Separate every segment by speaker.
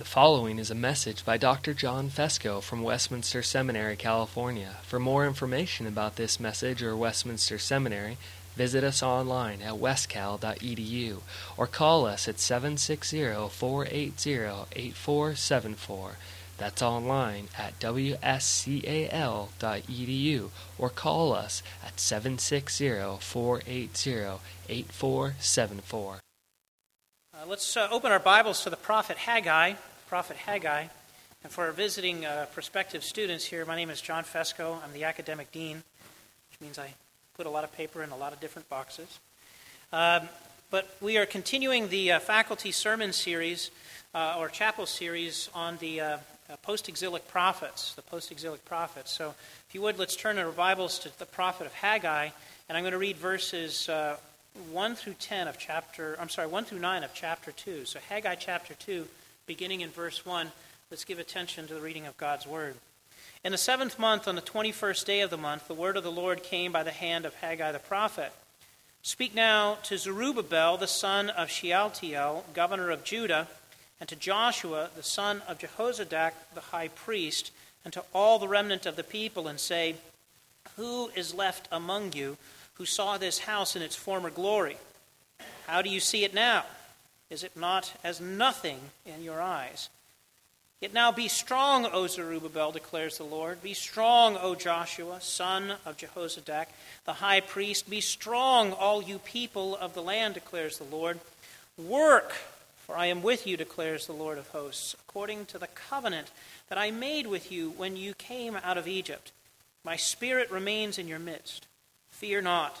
Speaker 1: The following is a message by Dr. John Fesko from Westminster Seminary, California. For more information about this message or Westminster Seminary, visit us online at wscal.edu or call us at 760-480-8474. That's online at wscal.edu or call us at 760-480-8474.
Speaker 2: Uh, let's uh, open our Bibles to the prophet Haggai. Prophet Haggai. And for our visiting uh, prospective students here, my name is John Fesko. I'm the academic dean, which means I put a lot of paper in a lot of different boxes. Um, but we are continuing the uh, faculty sermon series uh, or chapel series on the uh, post exilic prophets, the post exilic prophets. So if you would, let's turn our Bibles to the prophet of Haggai, and I'm going to read verses 1 through 10 of chapter, I'm sorry, 1 through 9 of chapter 2. So Haggai chapter 2, beginning in verse 1, let's give attention to the reading of God's word. In the seventh month, on the 21st day of the month, the word of the Lord came by the hand of Haggai the prophet. Speak now to Zerubbabel, the son of Shealtiel, governor of Judah, and to Joshua, the son of Jehozadak, the high priest, and to all the remnant of the people, and say, Who is left among you? who saw this house in its former glory. How do you see it now? Is it not as nothing in your eyes? Yet now be strong, O Zerubbabel, declares the Lord. Be strong, O Joshua, son of Jehozadak, the high priest. Be strong, all you people of the land, declares the Lord. Work, for I am with you, declares the Lord of hosts, according to the covenant that I made with you when you came out of Egypt. My spirit remains in your midst. Fear not.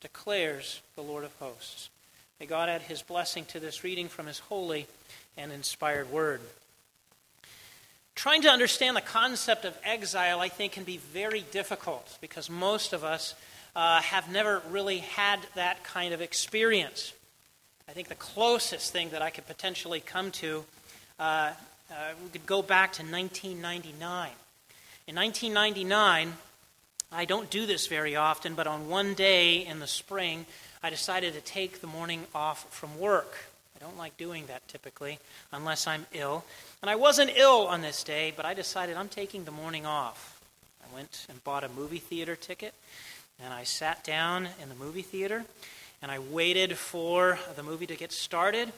Speaker 2: declares the Lord of hosts. May God add his blessing to this reading from his holy and inspired word. Trying to understand the concept of exile, I think, can be very difficult because most of us uh, have never really had that kind of experience. I think the closest thing that I could potentially come to, uh, uh, we could go back to 1999. In 1999, I don't do this very often, but on one day in the spring, I decided to take the morning off from work. I don't like doing that typically, unless I'm ill. And I wasn't ill on this day, but I decided I'm taking the morning off. I went and bought a movie theater ticket, and I sat down in the movie theater, and I waited for the movie to get started.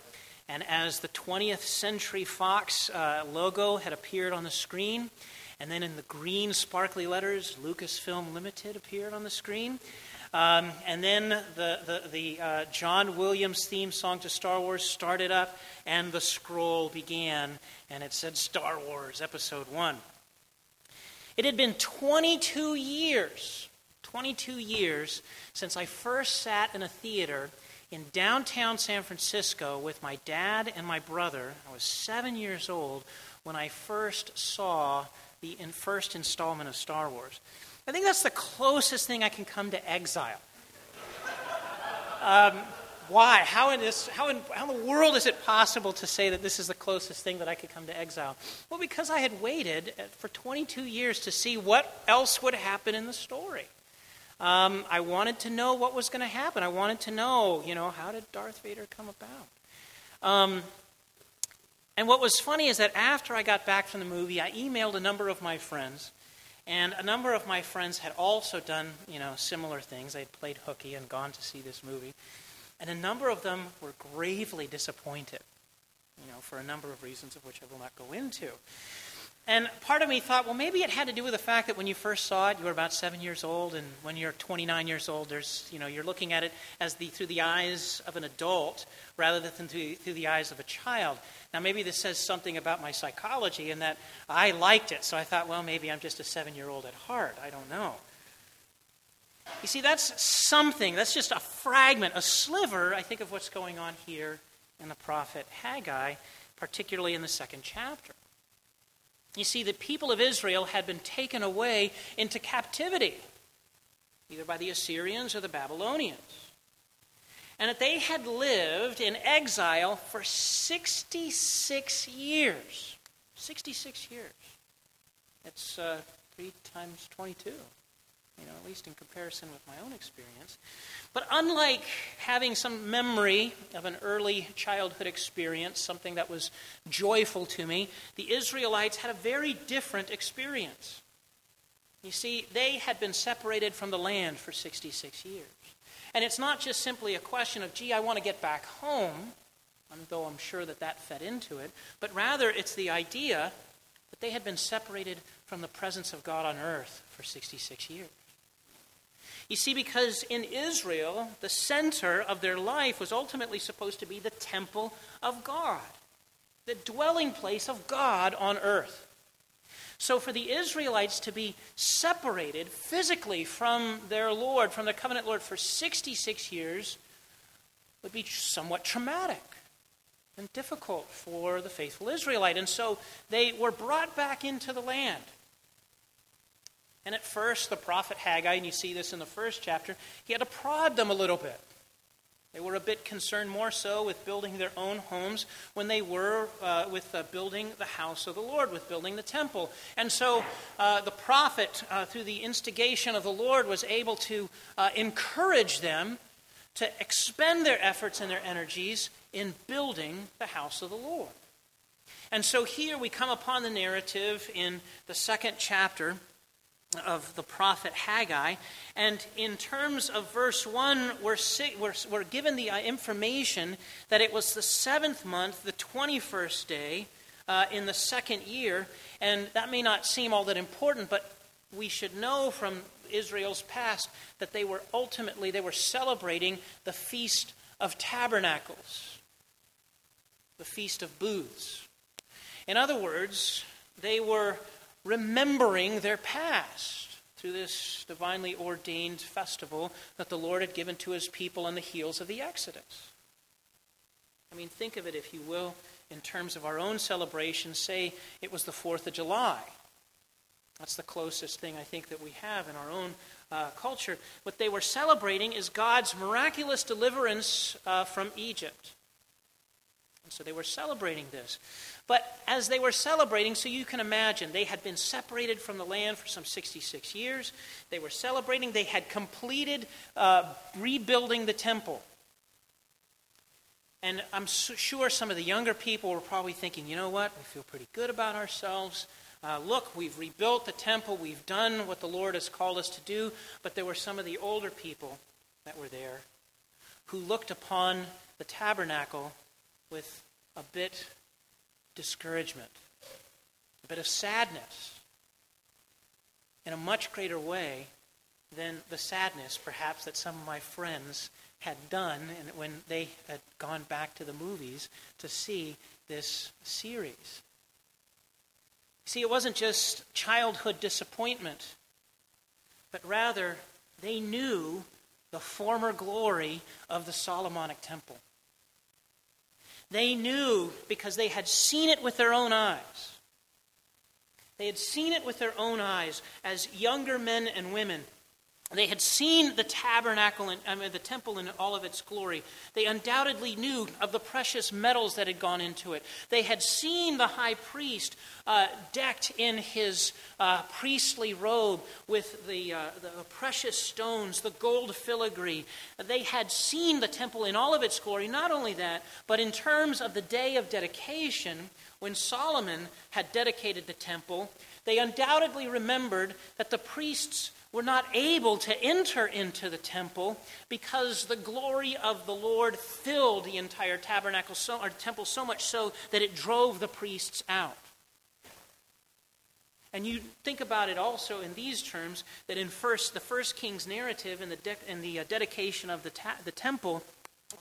Speaker 2: And as the 20th Century Fox uh, logo had appeared on the screen, and then in the green sparkly letters, Lucasfilm Limited appeared on the screen. Um, and then the, the, the uh, John Williams theme song to Star Wars started up, and the scroll began, and it said Star Wars Episode 1. It had been 22 years, 22 years since I first sat in a theater in downtown San Francisco with my dad and my brother. I was seven years old when I first saw the in first installment of Star Wars. I think that's the closest thing I can come to exile. Um, why? How in, this, how, in, how in the world is it possible to say that this is the closest thing that I could come to exile? Well, because I had waited uh, for 22 years to see what else would happen in the story. Um, I wanted to know what was going to happen. I wanted to know, you know, how did Darth Vader come about? Um, and what was funny is that after I got back from the movie, I emailed a number of my friends, and a number of my friends had also done, you know, similar things. They'd played hooky and gone to see this movie. And a number of them were gravely disappointed, you know, for a number of reasons of which I will not go into. And part of me thought, well, maybe it had to do with the fact that when you first saw it, you were about seven years old, and when you're 29 years old, there's, you know, you're looking at it as the, through the eyes of an adult rather than through, through the eyes of a child. Now, maybe this says something about my psychology in that I liked it, so I thought, well, maybe I'm just a seven year old at heart. I don't know. You see, that's something, that's just a fragment, a sliver, I think, of what's going on here in the prophet Haggai particularly in the second chapter. You see, the people of Israel had been taken away into captivity, either by the Assyrians or the Babylonians. And that they had lived in exile for 66 years. 66 years. It's uh, 3 times 22 you know, at least in comparison with my own experience. But unlike having some memory of an early childhood experience, something that was joyful to me, the Israelites had a very different experience. You see, they had been separated from the land for 66 years. And it's not just simply a question of, gee, I want to get back home, though I'm sure that that fed into it, but rather it's the idea that they had been separated from the presence of God on earth for 66 years. You see, because in Israel, the center of their life was ultimately supposed to be the temple of God, the dwelling place of God on earth. So, for the Israelites to be separated physically from their Lord, from their covenant Lord, for 66 years would be somewhat traumatic and difficult for the faithful Israelite. And so they were brought back into the land. And at first, the prophet Haggai, and you see this in the first chapter, he had to prod them a little bit. They were a bit concerned more so with building their own homes when they were uh, with uh, building the house of the Lord, with building the temple. And so uh, the prophet, uh, through the instigation of the Lord, was able to uh, encourage them to expend their efforts and their energies in building the house of the Lord. And so here we come upon the narrative in the second chapter of the prophet Haggai. And in terms of verse 1, we're, we're, we're given the uh, information that it was the seventh month, the 21st day uh, in the second year. And that may not seem all that important, but we should know from Israel's past that they were ultimately they were celebrating the feast of tabernacles, the feast of booths. In other words, they were remembering their past through this divinely ordained festival that the Lord had given to his people on the heels of the Exodus. I mean, think of it, if you will, in terms of our own celebration. Say it was the 4th of July. That's the closest thing I think that we have in our own uh, culture. What they were celebrating is God's miraculous deliverance uh, from Egypt. And so they were celebrating this. But as they were celebrating, so you can imagine, they had been separated from the land for some 66 years. They were celebrating, they had completed uh, rebuilding the temple. And I'm sure some of the younger people were probably thinking, you know what, we feel pretty good about ourselves. Uh, look, we've rebuilt the temple, we've done what the Lord has called us to do. But there were some of the older people that were there who looked upon the tabernacle with a bit discouragement, a bit of sadness, in a much greater way than the sadness, perhaps, that some of my friends had done when they had gone back to the movies to see this series. See, it wasn't just childhood disappointment, but rather they knew the former glory of the Solomonic temple. They knew because they had seen it with their own eyes. They had seen it with their own eyes as younger men and women they had seen the tabernacle, and I mean, the temple in all of its glory. They undoubtedly knew of the precious metals that had gone into it. They had seen the high priest uh, decked in his uh, priestly robe with the, uh, the precious stones, the gold filigree. They had seen the temple in all of its glory. Not only that, but in terms of the day of dedication, when Solomon had dedicated the temple, they undoubtedly remembered that the priests were not able to enter into the temple because the glory of the Lord filled the entire tabernacle so, or temple so much so that it drove the priests out. And you think about it also in these terms that in first the first king's narrative in the, de- in the uh, dedication of the, ta- the temple,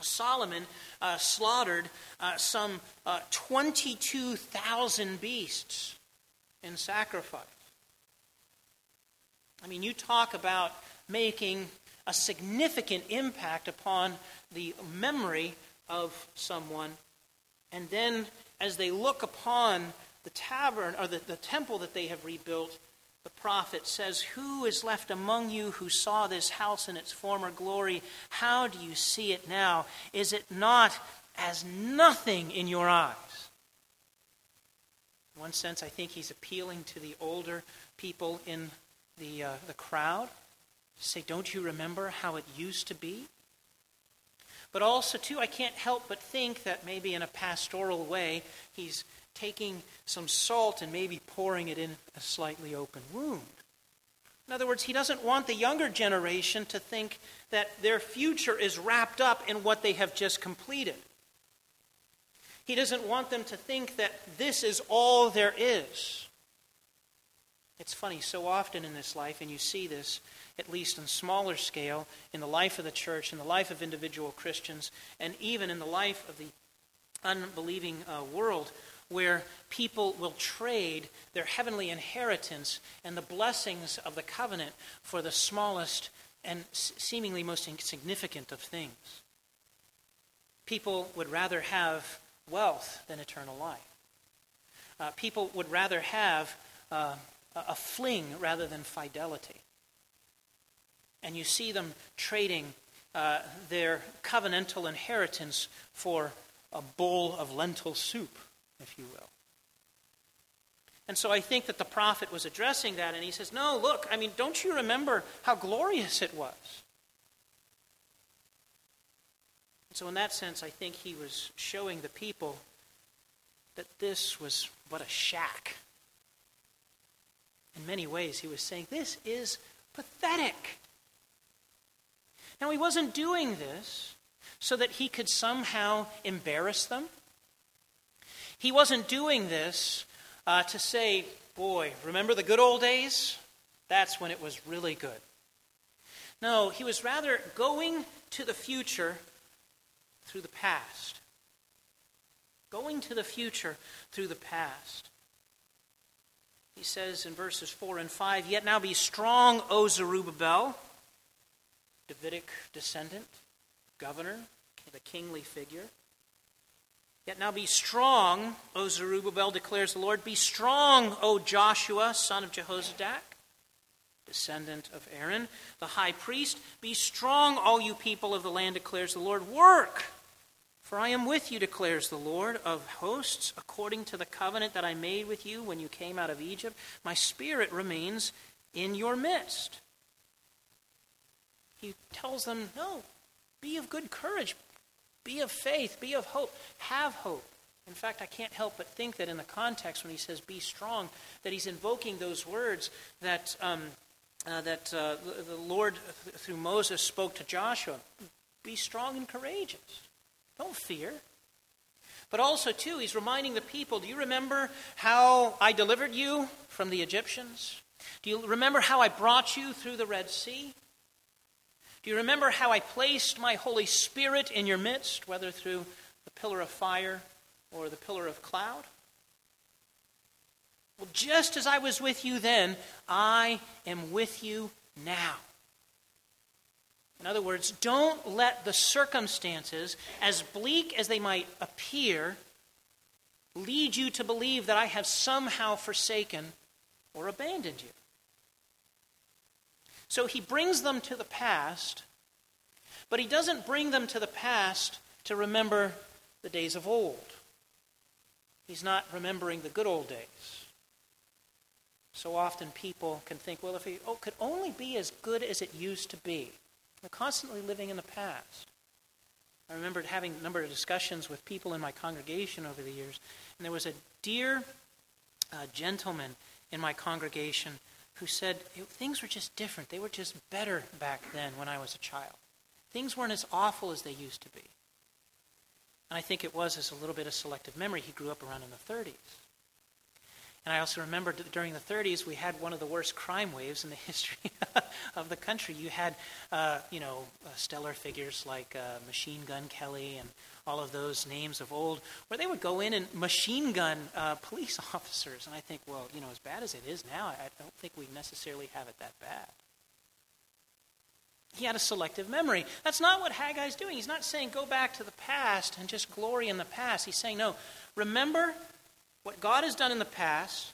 Speaker 2: Solomon uh, slaughtered uh, some uh, 22,000 beasts in sacrifice. I mean, you talk about making a significant impact upon the memory of someone, and then as they look upon the tavern or the, the temple that they have rebuilt, the prophet says, Who is left among you who saw this house in its former glory? How do you see it now? Is it not as nothing in your eyes? In one sense, I think he's appealing to the older people in the, uh, the crowd. Say, don't you remember how it used to be? But also, too, I can't help but think that maybe in a pastoral way, he's taking some salt and maybe pouring it in a slightly open wound. In other words, he doesn't want the younger generation to think that their future is wrapped up in what they have just completed. He doesn't want them to think that this is all there is. It's funny, so often in this life, and you see this at least on smaller scale in the life of the church, in the life of individual Christians, and even in the life of the unbelieving uh, world, where people will trade their heavenly inheritance and the blessings of the covenant for the smallest and seemingly most insignificant of things. People would rather have wealth than eternal life. Uh, people would rather have uh, a fling rather than fidelity. And you see them trading uh, their covenantal inheritance for a bowl of lentil soup, if you will. And so I think that the prophet was addressing that, and he says, No, look, I mean, don't you remember how glorious it was? And so, in that sense, I think he was showing the people that this was but a shack. In many ways, he was saying, This is pathetic. Now, he wasn't doing this so that he could somehow embarrass them. He wasn't doing this uh, to say, boy, remember the good old days? That's when it was really good. No, he was rather going to the future through the past. Going to the future through the past. He says in verses 4 and 5 Yet now be strong, O Zerubbabel Davidic descendant, governor, the kingly figure. Yet now be strong, O Zerubbabel, declares the Lord. Be strong, O Joshua, son of Jehozadak, descendant of Aaron, the high priest. Be strong, all you people of the land, declares the Lord. Work, for I am with you, declares the Lord of hosts, according to the covenant that I made with you when you came out of Egypt. My spirit remains in your midst he tells them, no, be of good courage, be of faith, be of hope, have hope. In fact, I can't help but think that in the context when he says be strong, that he's invoking those words that, um, uh, that uh, the Lord, through Moses, spoke to Joshua be strong and courageous. Don't fear. But also, too, he's reminding the people do you remember how I delivered you from the Egyptians? Do you remember how I brought you through the Red Sea? Do you remember how I placed my Holy Spirit in your midst, whether through the pillar of fire or the pillar of cloud? Well, just as I was with you then, I am with you now. In other words, don't let the circumstances, as bleak as they might appear, lead you to believe that I have somehow forsaken or abandoned you. So he brings them to the past, but he doesn't bring them to the past to remember the days of old. He's not remembering the good old days. So often people can think, well, if it could only be as good as it used to be. They're constantly living in the past. I remember having a number of discussions with people in my congregation over the years, and there was a dear uh, gentleman in my congregation who said things were just different. They were just better back then when I was a child. Things weren't as awful as they used to be. And I think it was as a little bit of selective memory. He grew up around in the 30s. And I also remember during the 30s, we had one of the worst crime waves in the history of the country. You had, uh, you know, uh, stellar figures like uh, Machine Gun Kelly and all of those names of old, where they would go in and machine gun uh, police officers. And I think, well, you know, as bad as it is now, I don't think we necessarily have it that bad. He had a selective memory. That's not what Haggai's doing. He's not saying go back to the past and just glory in the past. He's saying, no, remember what God has done in the past.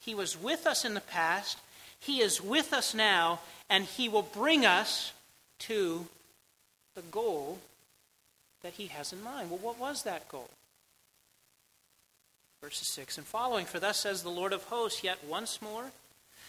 Speaker 2: He was with us in the past. He is with us now, and He will bring us to the goal that He has in mind. Well, what was that goal? Verses 6 and following For thus says the Lord of hosts, yet once more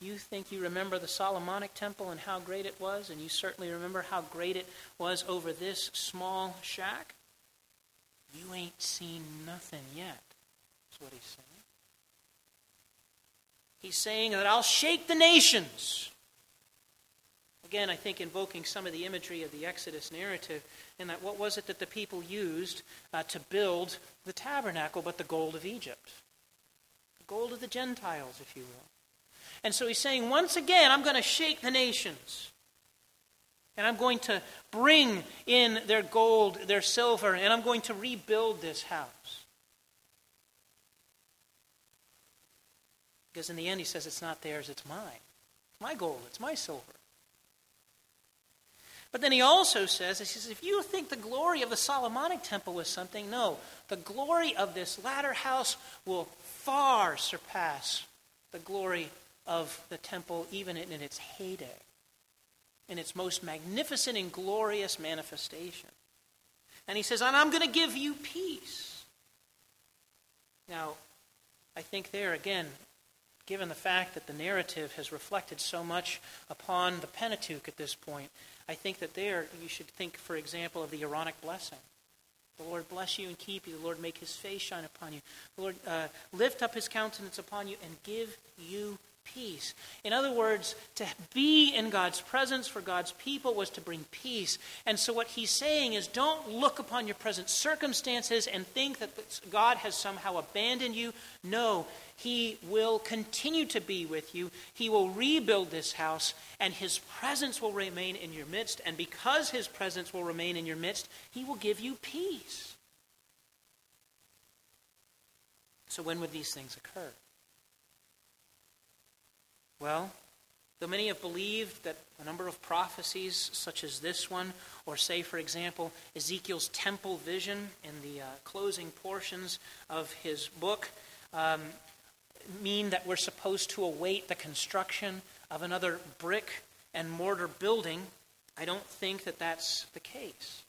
Speaker 2: you think you remember the Solomonic temple and how great it was, and you certainly remember how great it was over this small shack, you ain't seen nothing yet. That's what he's saying. He's saying that I'll shake the nations. Again, I think invoking some of the imagery of the Exodus narrative, in that what was it that the people used uh, to build the tabernacle but the gold of Egypt? The gold of the Gentiles, if you will. And so he's saying, once again, I'm going to shake the nations. And I'm going to bring in their gold, their silver, and I'm going to rebuild this house. Because in the end, he says, it's not theirs, it's mine. It's my gold, it's my silver. But then he also says, he says, if you think the glory of the Solomonic temple was something, no, the glory of this latter house will far surpass the glory of the temple, even in its heyday, in its most magnificent and glorious manifestation. And he says, And I'm going to give you peace. Now, I think there again, given the fact that the narrative has reflected so much upon the Pentateuch at this point, I think that there you should think, for example, of the Aaronic blessing. The Lord bless you and keep you. The Lord make his face shine upon you. The Lord uh, lift up his countenance upon you and give you peace. In other words, to be in God's presence for God's people was to bring peace. And so, what he's saying is don't look upon your present circumstances and think that God has somehow abandoned you. No, he will continue to be with you. He will rebuild this house, and his presence will remain in your midst. And because his presence will remain in your midst, he will give you peace. So, when would these things occur? Well, though many have believed that a number of prophecies, such as this one, or say, for example, Ezekiel's temple vision in the uh, closing portions of his book, um, mean that we're supposed to await the construction of another brick and mortar building, I don't think that that's the case.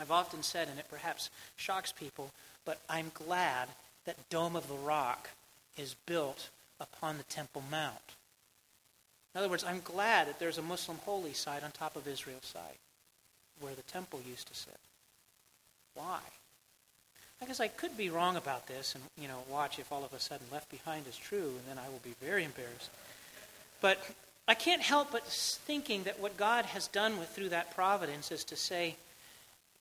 Speaker 2: I've often said, and it perhaps shocks people, but I'm glad that Dome of the Rock is built upon the Temple Mount. In other words, I'm glad that there's a Muslim holy site on top of Israel's site where the temple used to sit. Why? I guess I could be wrong about this and, you know, watch if all of a sudden left behind is true, and then I will be very embarrassed. But I can't help but thinking that what God has done with through that providence is to say,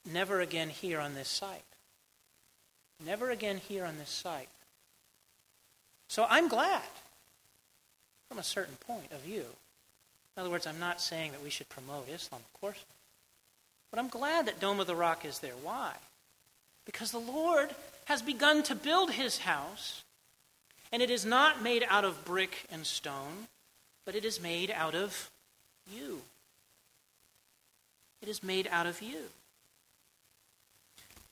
Speaker 2: never again here on this site. Never again here on this site. So I'm glad from a certain point of view. In other words, I'm not saying that we should promote Islam, of course. But I'm glad that Dome of the Rock is there. Why? Because the Lord has begun to build his house, and it is not made out of brick and stone, but it is made out of you. It is made out of you.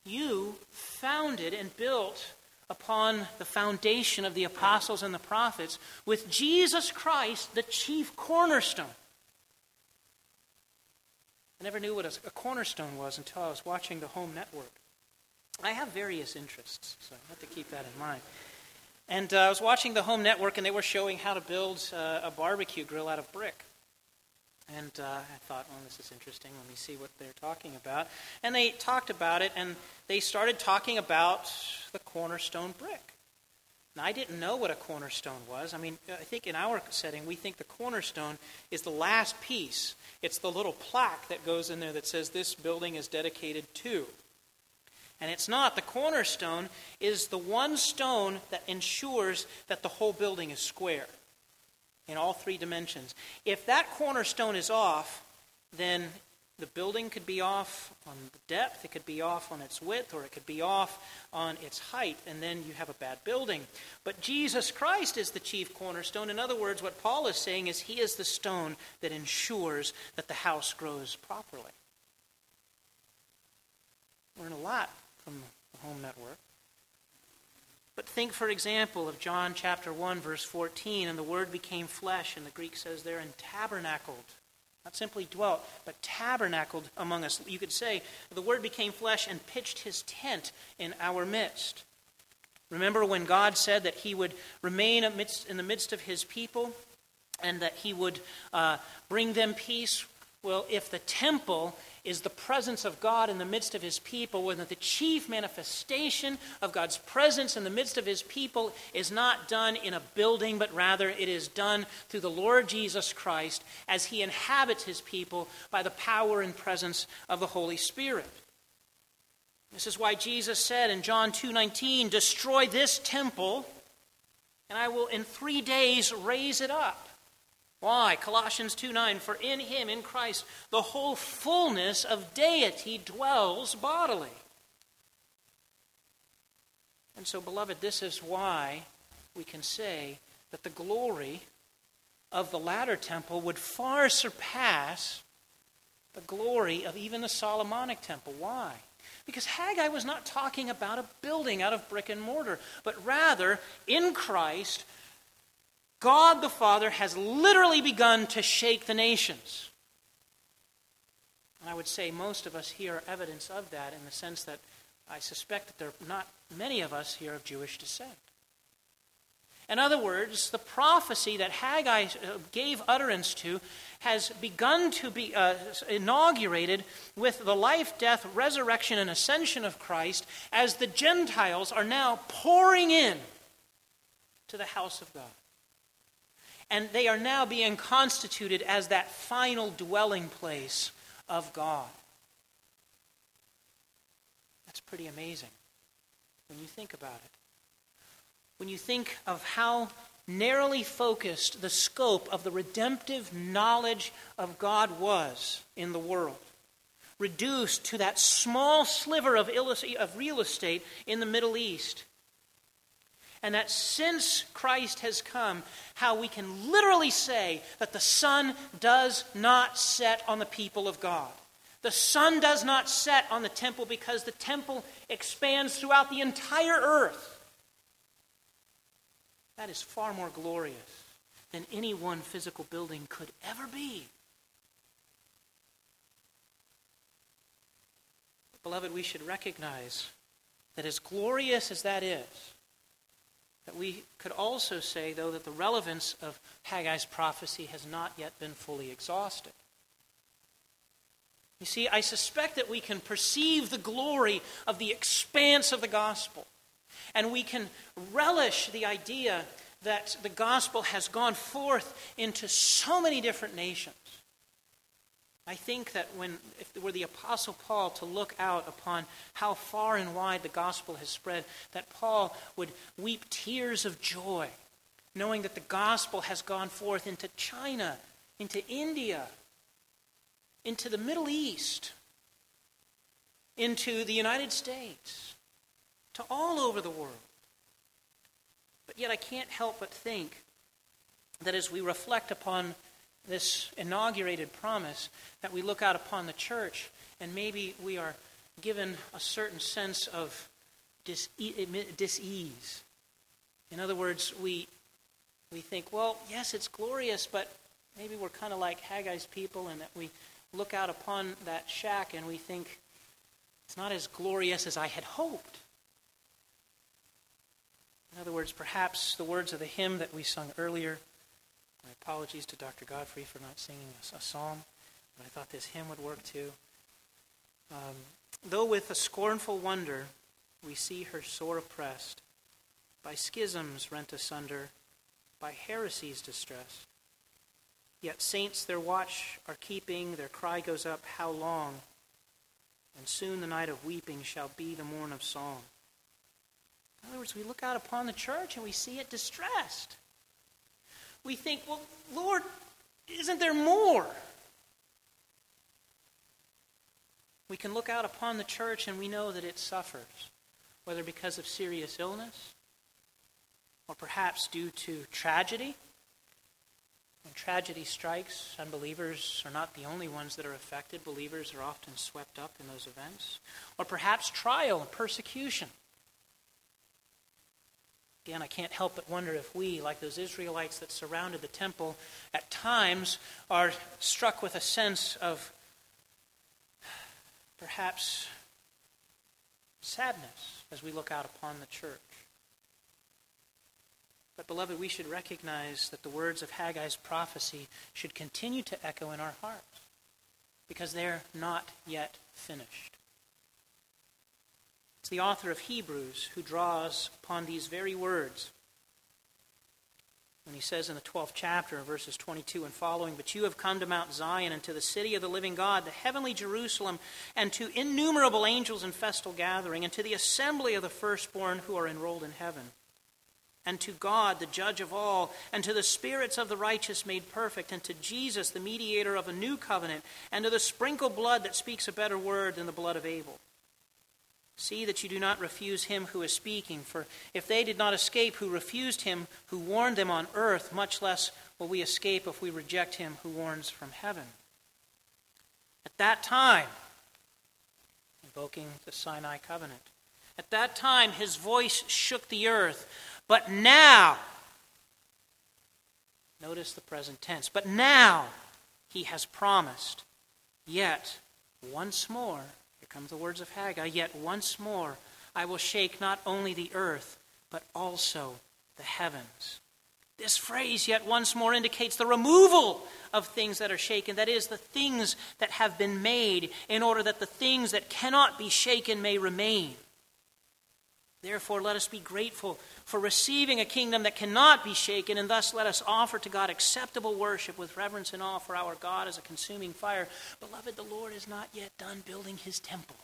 Speaker 2: You founded and built upon the foundation of the apostles and the prophets, with Jesus Christ, the chief cornerstone. I never knew what a cornerstone was until I was watching the home network. I have various interests, so I have to keep that in mind. And uh, I was watching the home network, and they were showing how to build uh, a barbecue grill out of brick. And uh, I thought, well, this is interesting. Let me see what they're talking about. And they talked about it, and they started talking about the cornerstone brick. Now, I didn't know what a cornerstone was. I mean, I think in our setting, we think the cornerstone is the last piece. It's the little plaque that goes in there that says this building is dedicated to. And it's not. The cornerstone is the one stone that ensures that the whole building is square in all three dimensions. If that cornerstone is off, then the building could be off on the depth, it could be off on its width, or it could be off on its height, and then you have a bad building. But Jesus Christ is the chief cornerstone. In other words, what Paul is saying is he is the stone that ensures that the house grows properly. Learn a lot from the home network. But think, for example, of John chapter 1, verse 14, and the Word became flesh, and the Greek says there, and tabernacled not simply dwelt, but tabernacled among us. You could say the Word became flesh and pitched his tent in our midst. Remember when God said that he would remain amidst, in the midst of his people and that he would uh, bring them peace? Well, if the temple is the presence of God in the midst of his people, when the chief manifestation of God's presence in the midst of his people is not done in a building, but rather it is done through the Lord Jesus Christ as he inhabits his people by the power and presence of the Holy Spirit. This is why Jesus said in John 2:19, "Destroy this temple, and I will in 3 days raise it up." Why? Colossians 2 9, for in him, in Christ, the whole fullness of deity dwells bodily. And so, beloved, this is why we can say that the glory of the latter temple would far surpass the glory of even the Solomonic temple. Why? Because Haggai was not talking about a building out of brick and mortar, but rather, in Christ, God the Father has literally begun to shake the nations. And I would say most of us here are evidence of that in the sense that I suspect that there are not many of us here of Jewish descent. In other words, the prophecy that Haggai uh, gave utterance to has begun to be uh, inaugurated with the life, death, resurrection, and ascension of Christ as the Gentiles are now pouring in to the house of God. And they are now being constituted as that final dwelling place of God. That's pretty amazing when you think about it. When you think of how narrowly focused the scope of the redemptive knowledge of God was in the world, reduced to that small sliver of, real estate in the Middle East and that since Christ has come, how we can literally say that the sun does not set on the people of God. The sun does not set on the temple because the temple expands throughout the entire earth. That is far more glorious than any one physical building could ever be. Beloved, we should recognize that as glorious as that is, that we could also say, though, that the relevance of Haggai's prophecy has not yet been fully exhausted. You see, I suspect that we can perceive the glory of the expanse of the gospel, and we can relish the idea that the gospel has gone forth into so many different nations. I think that when, if it were the Apostle Paul to look out upon how far and wide the gospel has spread, that Paul would weep tears of joy, knowing that the gospel has gone forth into China, into India, into the Middle East, into the United States, to all over the world. But yet I can't help but think that as we reflect upon this inaugurated promise that we look out upon the church and maybe we are given a certain sense of dis ease. In other words, we, we think, well, yes, it's glorious, but maybe we're kind of like Haggai's people and that we look out upon that shack and we think, it's not as glorious as I had hoped. In other words, perhaps the words of the hymn that we sung earlier my apologies to Dr. Godfrey for not singing a, psalm, but I thought this hymn would work too. Um, Though with a scornful wonder we see her sore oppressed, by schisms rent asunder, by heresies distressed. Yet saints their watch are keeping, their cry goes up, How long? And soon the night of weeping shall be the morn of song. In other words, we look out upon the church and we see it distressed. We think, well, Lord, isn't there more? We can look out upon the church and we know that it suffers, whether because of serious illness or perhaps due to tragedy. When tragedy strikes, unbelievers are not the only ones that are affected. Believers are often swept up in those events. Or perhaps trial and persecution. Again, I can't help but wonder if we, like those Israelites that surrounded the temple, at times are struck with a sense of perhaps sadness as we look out upon the church. But, beloved, we should recognize that the words of Haggai's prophecy should continue to echo in our hearts because they're not yet finished. It's the author of Hebrews who draws upon these very words when he says in the 12th chapter, verses 22 and following, But you have come to Mount Zion and to the city of the living God, the heavenly Jerusalem, and to innumerable angels in festal gathering, and to the assembly of the firstborn who are enrolled in heaven, and to God, the judge of all, and to the spirits of the righteous made perfect, and to Jesus, the mediator of a new covenant, and to the sprinkled blood that speaks a better word than the blood of Abel. See that you do not refuse him who is speaking, for if they did not escape who refused him who warned them on earth, much less will we escape if we reject him who warns from heaven. At that time, invoking the Sinai covenant, at that time his voice shook the earth, but now, notice the present tense, but now he has promised, yet once more come the words of Haggai Yet once more I will shake not only the earth, but also the heavens. This phrase, yet once more, indicates the removal of things that are shaken. That is, the things that have been made, in order that the things that cannot be shaken may remain. Therefore, let us be grateful for receiving a kingdom that cannot be shaken, and thus let us offer to God acceptable worship with reverence and awe, for our God is a consuming fire. Beloved, the Lord is not yet done building his temple.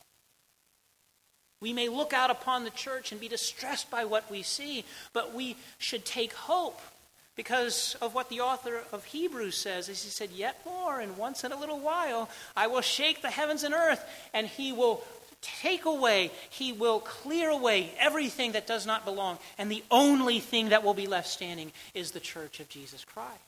Speaker 2: We may look out upon the church and be distressed by what we see, but we should take hope because of what the author of Hebrews says. As he said, Yet more, and once in a little while, I will shake the heavens and earth, and he will take away, he will clear away everything that does not belong. And the only thing that will be left standing is the church of Jesus Christ.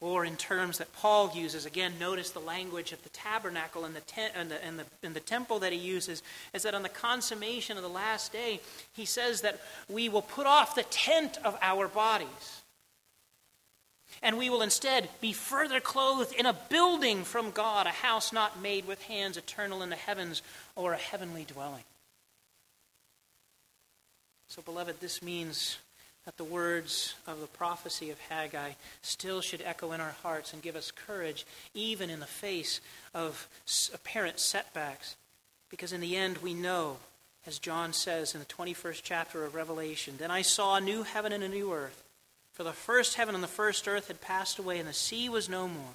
Speaker 2: Or in terms that Paul uses, again, notice the language of the tabernacle and the, tent, and, the, and, the, and the temple that he uses, is that on the consummation of the last day, he says that we will put off the tent of our bodies and we will instead be further clothed in a building from God, a house not made with hands, eternal in the heavens, or a heavenly dwelling. So, beloved, this means that the words of the prophecy of Haggai still should echo in our hearts and give us courage, even in the face of apparent setbacks. Because in the end, we know, as John says in the 21st chapter of Revelation, Then I saw a new heaven and a new earth. For the first heaven and the first earth had passed away, and the sea was no more.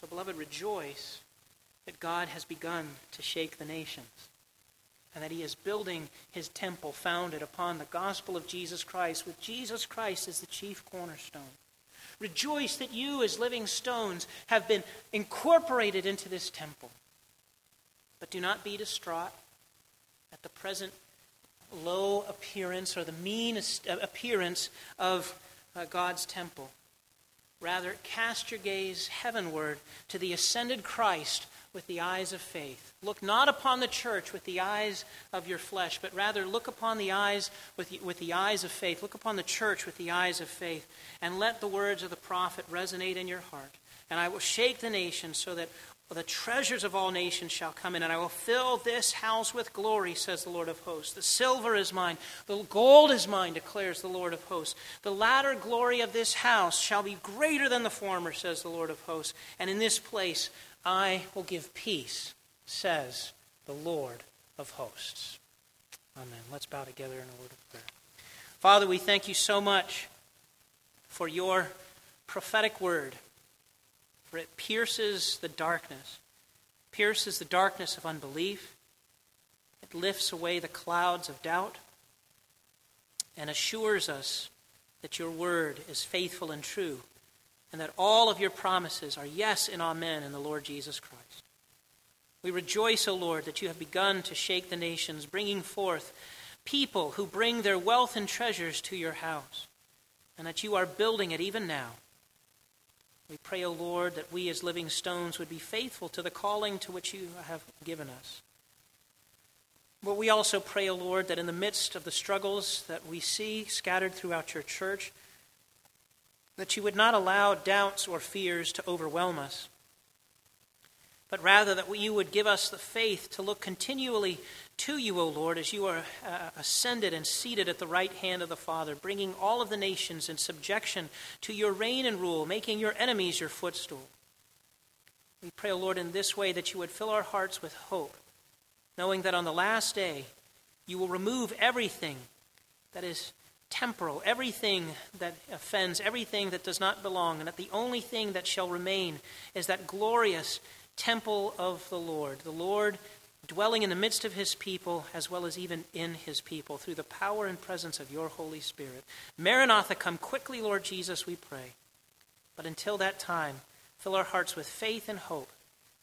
Speaker 2: So, beloved, rejoice that God has begun to shake the nations and that he is building his temple founded upon the gospel of Jesus Christ, with Jesus Christ as the chief cornerstone. Rejoice that you, as living stones, have been incorporated into this temple. But do not be distraught at the present low appearance or the mean appearance of uh, God's temple. Rather, cast your gaze heavenward to the ascended Christ with the eyes of faith. Look not upon the church with the eyes of your flesh, but rather look upon the eyes with the, with the eyes of faith. Look upon the church with the eyes of faith, and let the words of the prophet resonate in your heart. And I will shake the nation so that the treasures of all nations shall come in, and I will fill this house with glory, says the Lord of hosts. The silver is mine, the gold is mine, declares the Lord of hosts. The latter glory of this house shall be greater than the former, says the Lord of hosts. And in this place I will give peace, says the Lord of hosts. Amen. Let's bow together in a word of prayer. Father, we thank you so much for your prophetic word, for it pierces the darkness, pierces the darkness of unbelief. It lifts away the clouds of doubt and assures us that your word is faithful and true and that all of your promises are yes and amen in the Lord Jesus Christ. We rejoice, O Lord, that you have begun to shake the nations, bringing forth people who bring their wealth and treasures to your house, and that you are building it even now. We pray, O Lord, that we as living stones would be faithful to the calling to which you have given us. But we also pray, O Lord, that in the midst of the struggles that we see scattered throughout your church, that you would not allow doubts or fears to overwhelm us, but rather that you would give us the faith to look continually to you, O Lord, as you are uh, ascended and seated at the right hand of the Father, bringing all of the nations in subjection to your reign and rule, making your enemies your footstool. We pray, O Lord, in this way that you would fill our hearts with hope, knowing that on the last day you will remove everything that is temporal, everything that offends, everything that does not belong, and that the only thing that shall remain is that glorious temple of the Lord, the Lord dwelling in the midst of his people as well as even in his people through the power and presence of your Holy Spirit. Maranatha, come quickly, Lord Jesus, we pray. But until that time, fill our hearts with faith and hope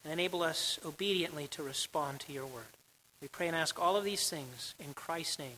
Speaker 2: and enable us obediently to respond to your word. We pray and ask all of these things in Christ's name.